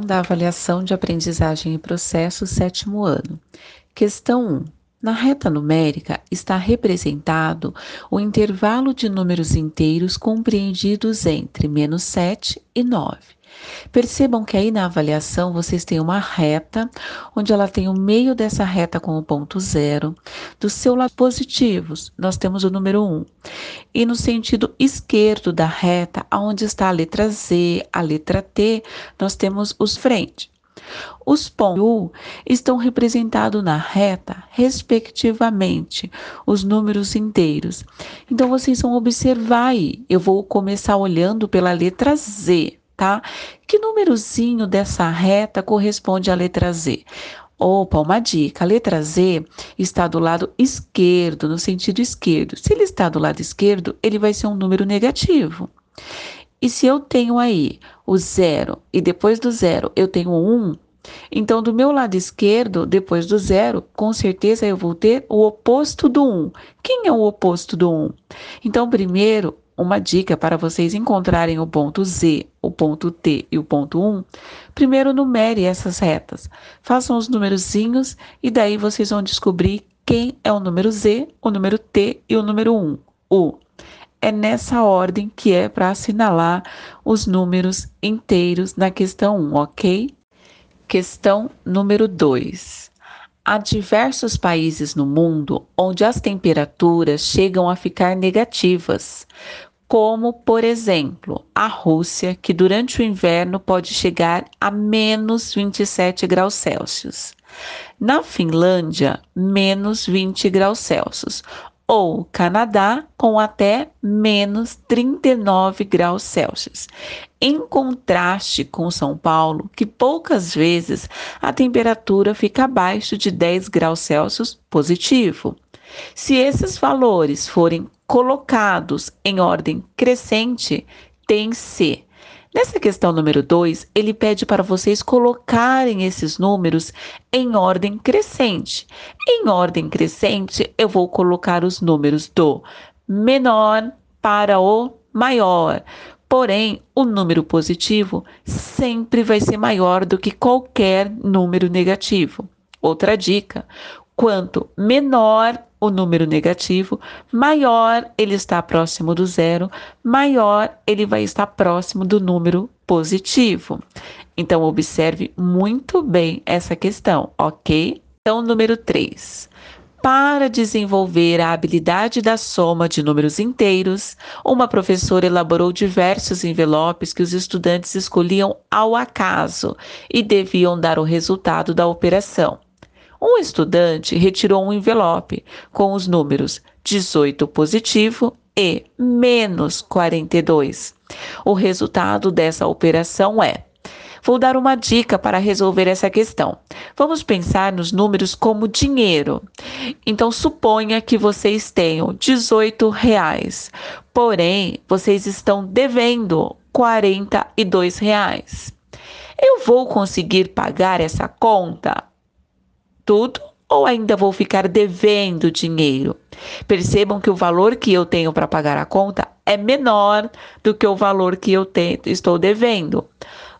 da avaliação de aprendizagem e processo, sétimo ano. Questão 1. Na reta numérica está representado o intervalo de números inteiros compreendidos entre menos 7 e 9. Percebam que aí na avaliação vocês têm uma reta, onde ela tem o meio dessa reta com o ponto zero. Do seu lado positivos, nós temos o número 1. E no sentido esquerdo da reta, onde está a letra Z, a letra T, nós temos os frente. Os pontos estão representados na reta, respectivamente, os números inteiros. Então, vocês vão observar aí. Eu vou começar olhando pela letra Z, tá? Que númerozinho dessa reta corresponde à letra Z? Opa, uma dica: a letra Z está do lado esquerdo, no sentido esquerdo. Se ele está do lado esquerdo, ele vai ser um número negativo. E se eu tenho aí o zero e depois do zero eu tenho um, então do meu lado esquerdo, depois do zero, com certeza eu vou ter o oposto do um. Quem é o oposto do um? Então, primeiro, uma dica para vocês encontrarem o ponto Z, o ponto T e o ponto 1, primeiro numere essas retas. Façam os numerozinhos e daí vocês vão descobrir quem é o número Z, o número T e o número 1. O é nessa ordem que é para assinalar os números inteiros na questão 1, ok? Questão número 2. Há diversos países no mundo onde as temperaturas chegam a ficar negativas, como, por exemplo, a Rússia, que durante o inverno pode chegar a menos 27 graus Celsius. Na Finlândia, menos 20 graus Celsius, ou Canadá com até menos 39 graus Celsius. Em contraste com São Paulo, que poucas vezes a temperatura fica abaixo de 10 graus Celsius positivo. Se esses valores forem colocados em ordem crescente, tem C. Nessa questão número 2, ele pede para vocês colocarem esses números em ordem crescente. Em ordem crescente, eu vou colocar os números do menor para o maior. Porém, o número positivo sempre vai ser maior do que qualquer número negativo. Outra dica: quanto menor o número negativo, maior ele está próximo do zero, maior ele vai estar próximo do número positivo. Então, observe muito bem essa questão, ok? Então, número 3. Para desenvolver a habilidade da soma de números inteiros, uma professora elaborou diversos envelopes que os estudantes escolhiam ao acaso e deviam dar o resultado da operação. Um estudante retirou um envelope com os números 18 positivo e menos 42. O resultado dessa operação é Vou dar uma dica para resolver essa questão. Vamos pensar nos números como dinheiro. Então, suponha que vocês tenham 18 reais, porém, vocês estão devendo 42 reais. Eu vou conseguir pagar essa conta? Tudo ou ainda vou ficar devendo dinheiro? Percebam que o valor que eu tenho para pagar a conta é menor do que o valor que eu te, estou devendo.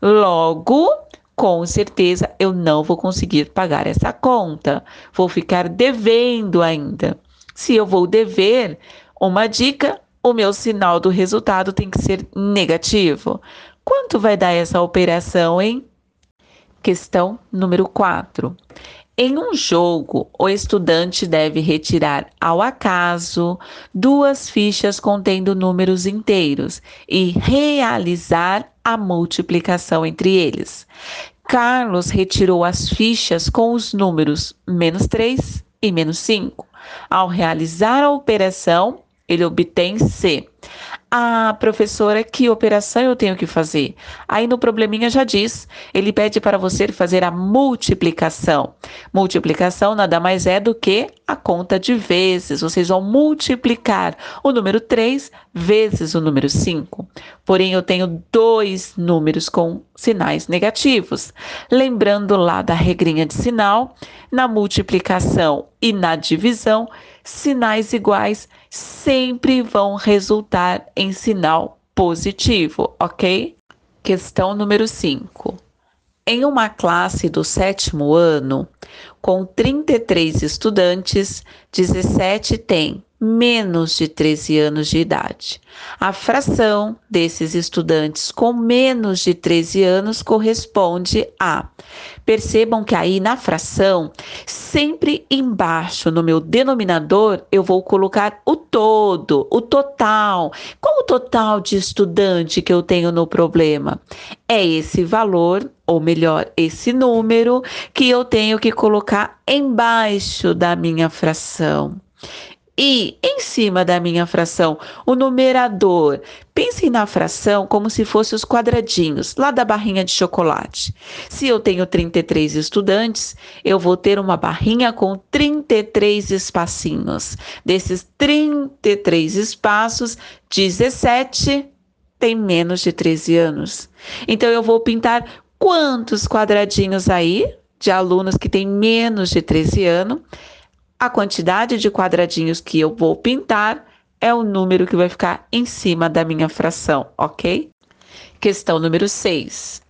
Logo, com certeza eu não vou conseguir pagar essa conta. Vou ficar devendo ainda. Se eu vou dever, uma dica: o meu sinal do resultado tem que ser negativo. Quanto vai dar essa operação, hein? Questão número 4. Em um jogo, o estudante deve retirar ao acaso duas fichas contendo números inteiros e realizar a multiplicação entre eles. Carlos retirou as fichas com os números menos 3 e menos 5. Ao realizar a operação, ele obtém C. Ah, professora, que operação eu tenho que fazer? Aí no probleminha já diz, ele pede para você fazer a multiplicação. Multiplicação nada mais é do que a conta de vezes. Vocês vão multiplicar o número 3 vezes o número 5. Porém, eu tenho dois números com sinais negativos. Lembrando lá da regrinha de sinal, na multiplicação e na divisão, sinais iguais sempre vão resultar em sinal positivo, ok? Questão número 5. em uma classe do sétimo ano, com 33 estudantes, 17 têm menos de 13 anos de idade. A fração desses estudantes com menos de 13 anos corresponde a. Percebam que aí na fração, sempre embaixo no meu denominador, eu vou colocar o todo, o total. Qual o total de estudante que eu tenho no problema? É esse valor, ou melhor, esse número que eu tenho que colocar embaixo da minha fração. E em cima da minha fração, o numerador. Pensem na fração como se fossem os quadradinhos lá da barrinha de chocolate. Se eu tenho 33 estudantes, eu vou ter uma barrinha com 33 espacinhos. Desses 33 espaços, 17 tem menos de 13 anos. Então eu vou pintar quantos quadradinhos aí de alunos que têm menos de 13 anos a quantidade de quadradinhos que eu vou pintar é o número que vai ficar em cima da minha fração, ok? Questão número 6.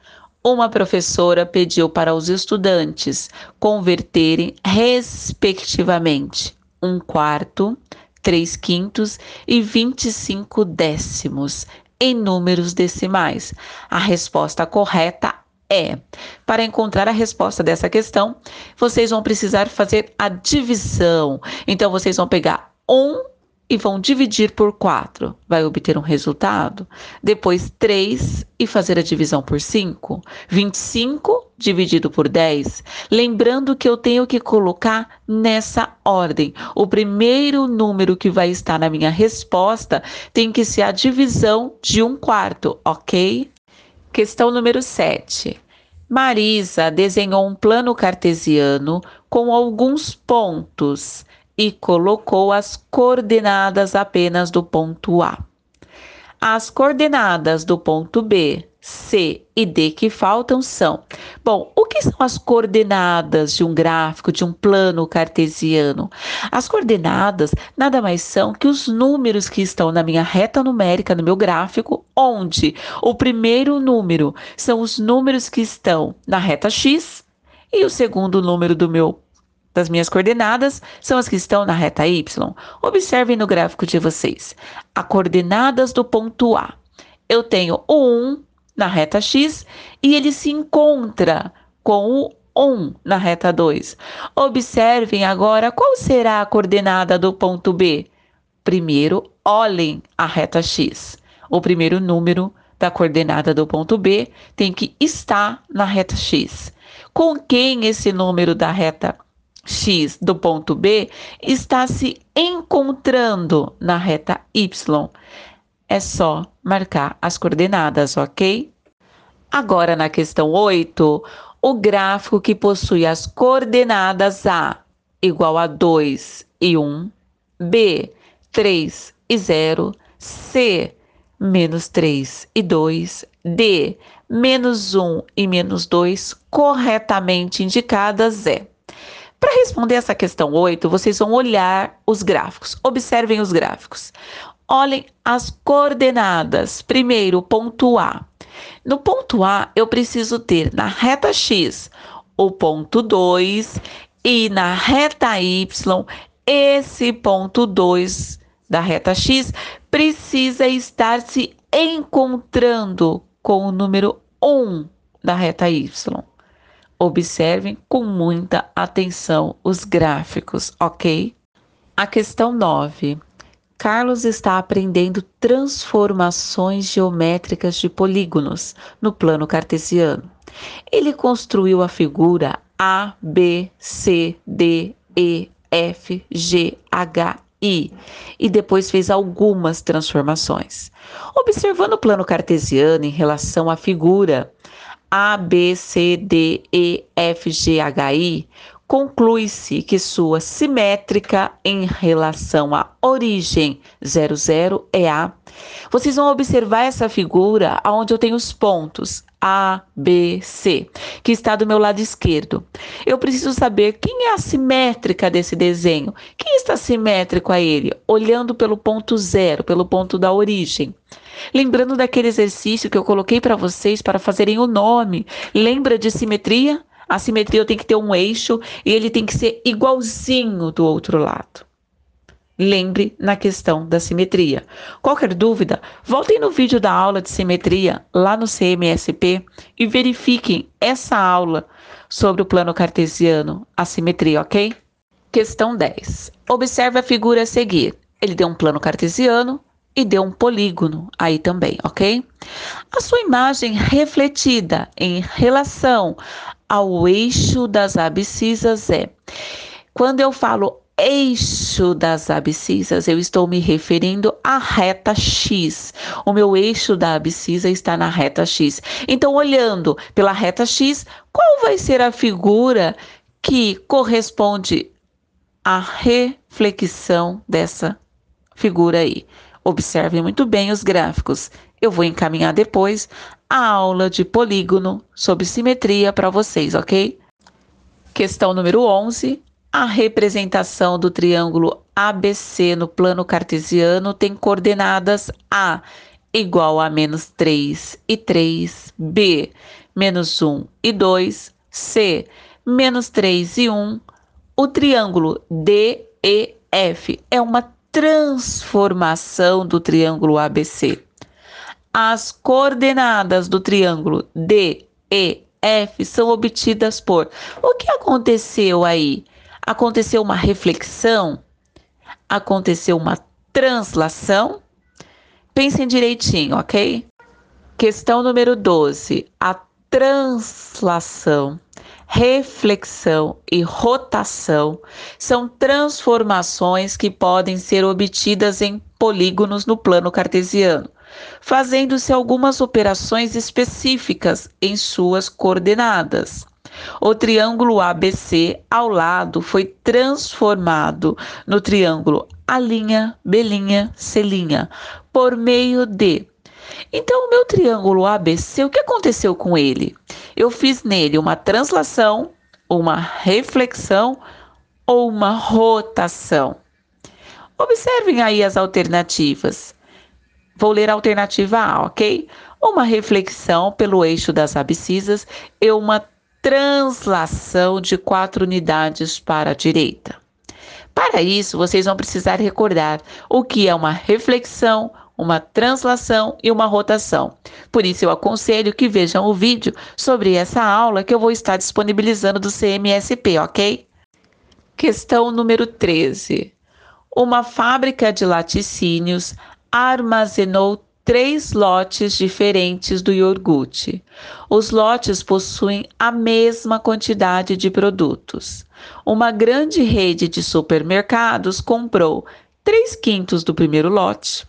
Uma professora pediu para os estudantes converterem, respectivamente, um quarto, três quintos e 25 décimos em números decimais. A resposta correta é. Para encontrar a resposta dessa questão, vocês vão precisar fazer a divisão. Então, vocês vão pegar 1 e vão dividir por 4. Vai obter um resultado. Depois, 3 e fazer a divisão por 5. 25 dividido por 10. Lembrando que eu tenho que colocar nessa ordem. O primeiro número que vai estar na minha resposta tem que ser a divisão de um quarto, ok? Questão número 7. Marisa desenhou um plano cartesiano com alguns pontos e colocou as coordenadas apenas do ponto A. As coordenadas do ponto B C e D que faltam são. Bom, o que são as coordenadas de um gráfico, de um plano cartesiano? As coordenadas nada mais são que os números que estão na minha reta numérica, no meu gráfico, onde o primeiro número são os números que estão na reta X e o segundo número do meu das minhas coordenadas são as que estão na reta Y. Observem no gráfico de vocês. As coordenadas do ponto A. Eu tenho o 1, na reta x e ele se encontra com o 1 na reta 2. Observem agora qual será a coordenada do ponto B. Primeiro, olhem a reta x. O primeiro número da coordenada do ponto B tem que estar na reta x. Com quem esse número da reta x do ponto B está se encontrando na reta y? é só marcar as coordenadas, ok? Agora, na questão 8, o gráfico que possui as coordenadas A igual a 2 e 1, B, 3 e 0, C, menos 3 e 2, D, menos 1 e menos 2, corretamente indicadas é. Para responder essa questão 8, vocês vão olhar os gráficos. Observem os gráficos. Olhem as coordenadas. Primeiro, ponto A. No ponto A, eu preciso ter na reta X o ponto 2 e na reta Y, esse ponto 2 da reta X precisa estar se encontrando com o número 1 da reta Y. Observem com muita atenção os gráficos, ok? A questão 9. Carlos está aprendendo transformações geométricas de polígonos no plano cartesiano. Ele construiu a figura A, B, C, D, E, F, G, H, I e depois fez algumas transformações. Observando o plano cartesiano em relação à figura A, B, C, D, E, F, G, H, I, conclui-se que sua simétrica em relação à origem 00 é A. Vocês vão observar essa figura onde eu tenho os pontos A, B, C, que está do meu lado esquerdo. Eu preciso saber quem é a simétrica desse desenho. Quem está simétrico a ele? Olhando pelo ponto zero, pelo ponto da origem. Lembrando daquele exercício que eu coloquei para vocês para fazerem o nome. Lembra de simetria? A simetria tem que ter um eixo e ele tem que ser igualzinho do outro lado. Lembre na questão da simetria. Qualquer dúvida, voltem no vídeo da aula de simetria lá no CMSP e verifiquem essa aula sobre o plano cartesiano, a simetria, ok? Questão 10. Observe a figura a seguir. Ele deu um plano cartesiano e deu um polígono aí também, ok? A sua imagem refletida em relação ao eixo das abscisas é. Quando eu falo eixo das abscisas, eu estou me referindo à reta X. O meu eixo da abscissa está na reta X. Então, olhando pela reta X, qual vai ser a figura que corresponde à reflexão dessa figura aí? Observe muito bem os gráficos. Eu vou encaminhar depois a aula de polígono sobre simetria para vocês, ok? Questão número 11 a representação do triângulo ABC no plano cartesiano tem coordenadas A igual a menos 3 e 3, B menos 1 e 2, C menos 3 e 1. O triângulo DEF é uma transformação do triângulo ABC. As coordenadas do triângulo DEF são obtidas por. O que aconteceu aí? aconteceu uma reflexão, aconteceu uma translação. Pensem direitinho, ok? Questão número 12. A translação, reflexão e rotação são transformações que podem ser obtidas em polígonos no plano cartesiano, fazendo-se algumas operações específicas em suas coordenadas. O triângulo ABC ao lado foi transformado no triângulo A', B', C' por meio de. Então, o meu triângulo ABC, o que aconteceu com ele? Eu fiz nele uma translação, uma reflexão ou uma rotação. Observem aí as alternativas. Vou ler a alternativa A, ok? Uma reflexão pelo eixo das abscisas e uma translação de quatro unidades para a direita. Para isso, vocês vão precisar recordar o que é uma reflexão, uma translação e uma rotação. Por isso, eu aconselho que vejam o vídeo sobre essa aula que eu vou estar disponibilizando do CMSP, ok? Questão número 13. Uma fábrica de laticínios armazenou três lotes diferentes do iogurte. Os lotes possuem a mesma quantidade de produtos. Uma grande rede de supermercados comprou 3 quintos do primeiro lote,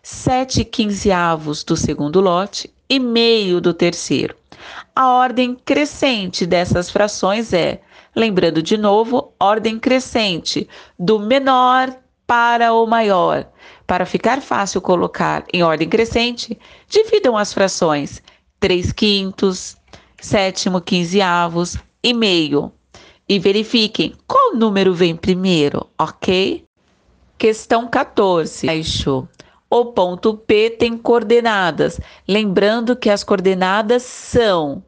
7 quinzeavos do segundo lote e meio do terceiro. A ordem crescente dessas frações é, lembrando de novo, ordem crescente do menor para o maior. Para ficar fácil colocar em ordem crescente, dividam as frações 3 quintos, sétimo quinzeavos e meio. E verifiquem qual número vem primeiro, ok? Questão 14. Baixo. O ponto P tem coordenadas. Lembrando que as coordenadas são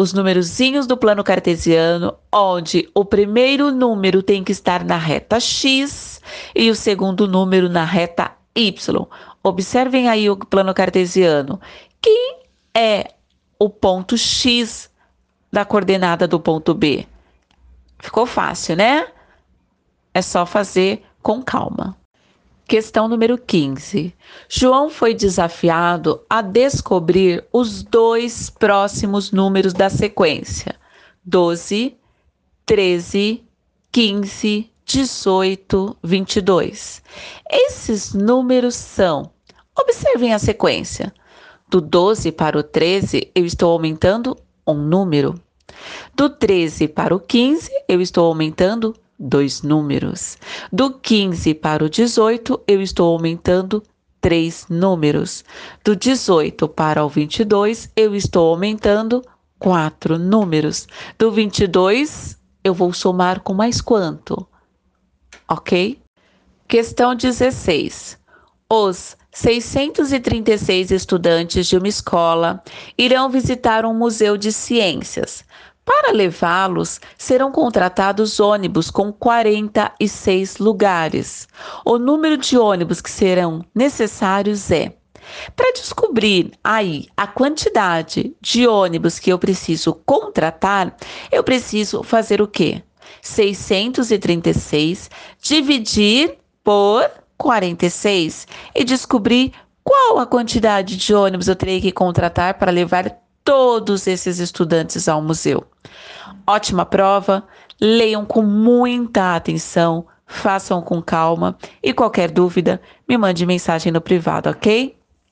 os numerozinhos do plano cartesiano, onde o primeiro número tem que estar na reta X e o segundo número na reta Y. Observem aí o plano cartesiano. Quem é o ponto X da coordenada do ponto B? Ficou fácil, né? É só fazer com calma. Questão número 15. João foi desafiado a descobrir os dois próximos números da sequência: 12, 13, 15, 18, 22. Esses números são. Observem a sequência. Do 12 para o 13, eu estou aumentando um número. Do 13 para o 15, eu estou aumentando dois números. Do 15 para o 18, eu estou aumentando três números. Do 18 para o 22, eu estou aumentando quatro números. Do 22, eu vou somar com mais quanto? Ok? Questão 16. Os 636 estudantes de uma escola irão visitar um museu de ciências. Para levá-los, serão contratados ônibus com 46 lugares. O número de ônibus que serão necessários é para descobrir aí a quantidade de ônibus que eu preciso contratar, eu preciso fazer o quê? 636 dividir por 46 e descobrir qual a quantidade de ônibus eu terei que contratar para levar todos esses estudantes ao museu. Ótima prova, leiam com muita atenção, façam com calma e qualquer dúvida, me mande mensagem no privado, ok?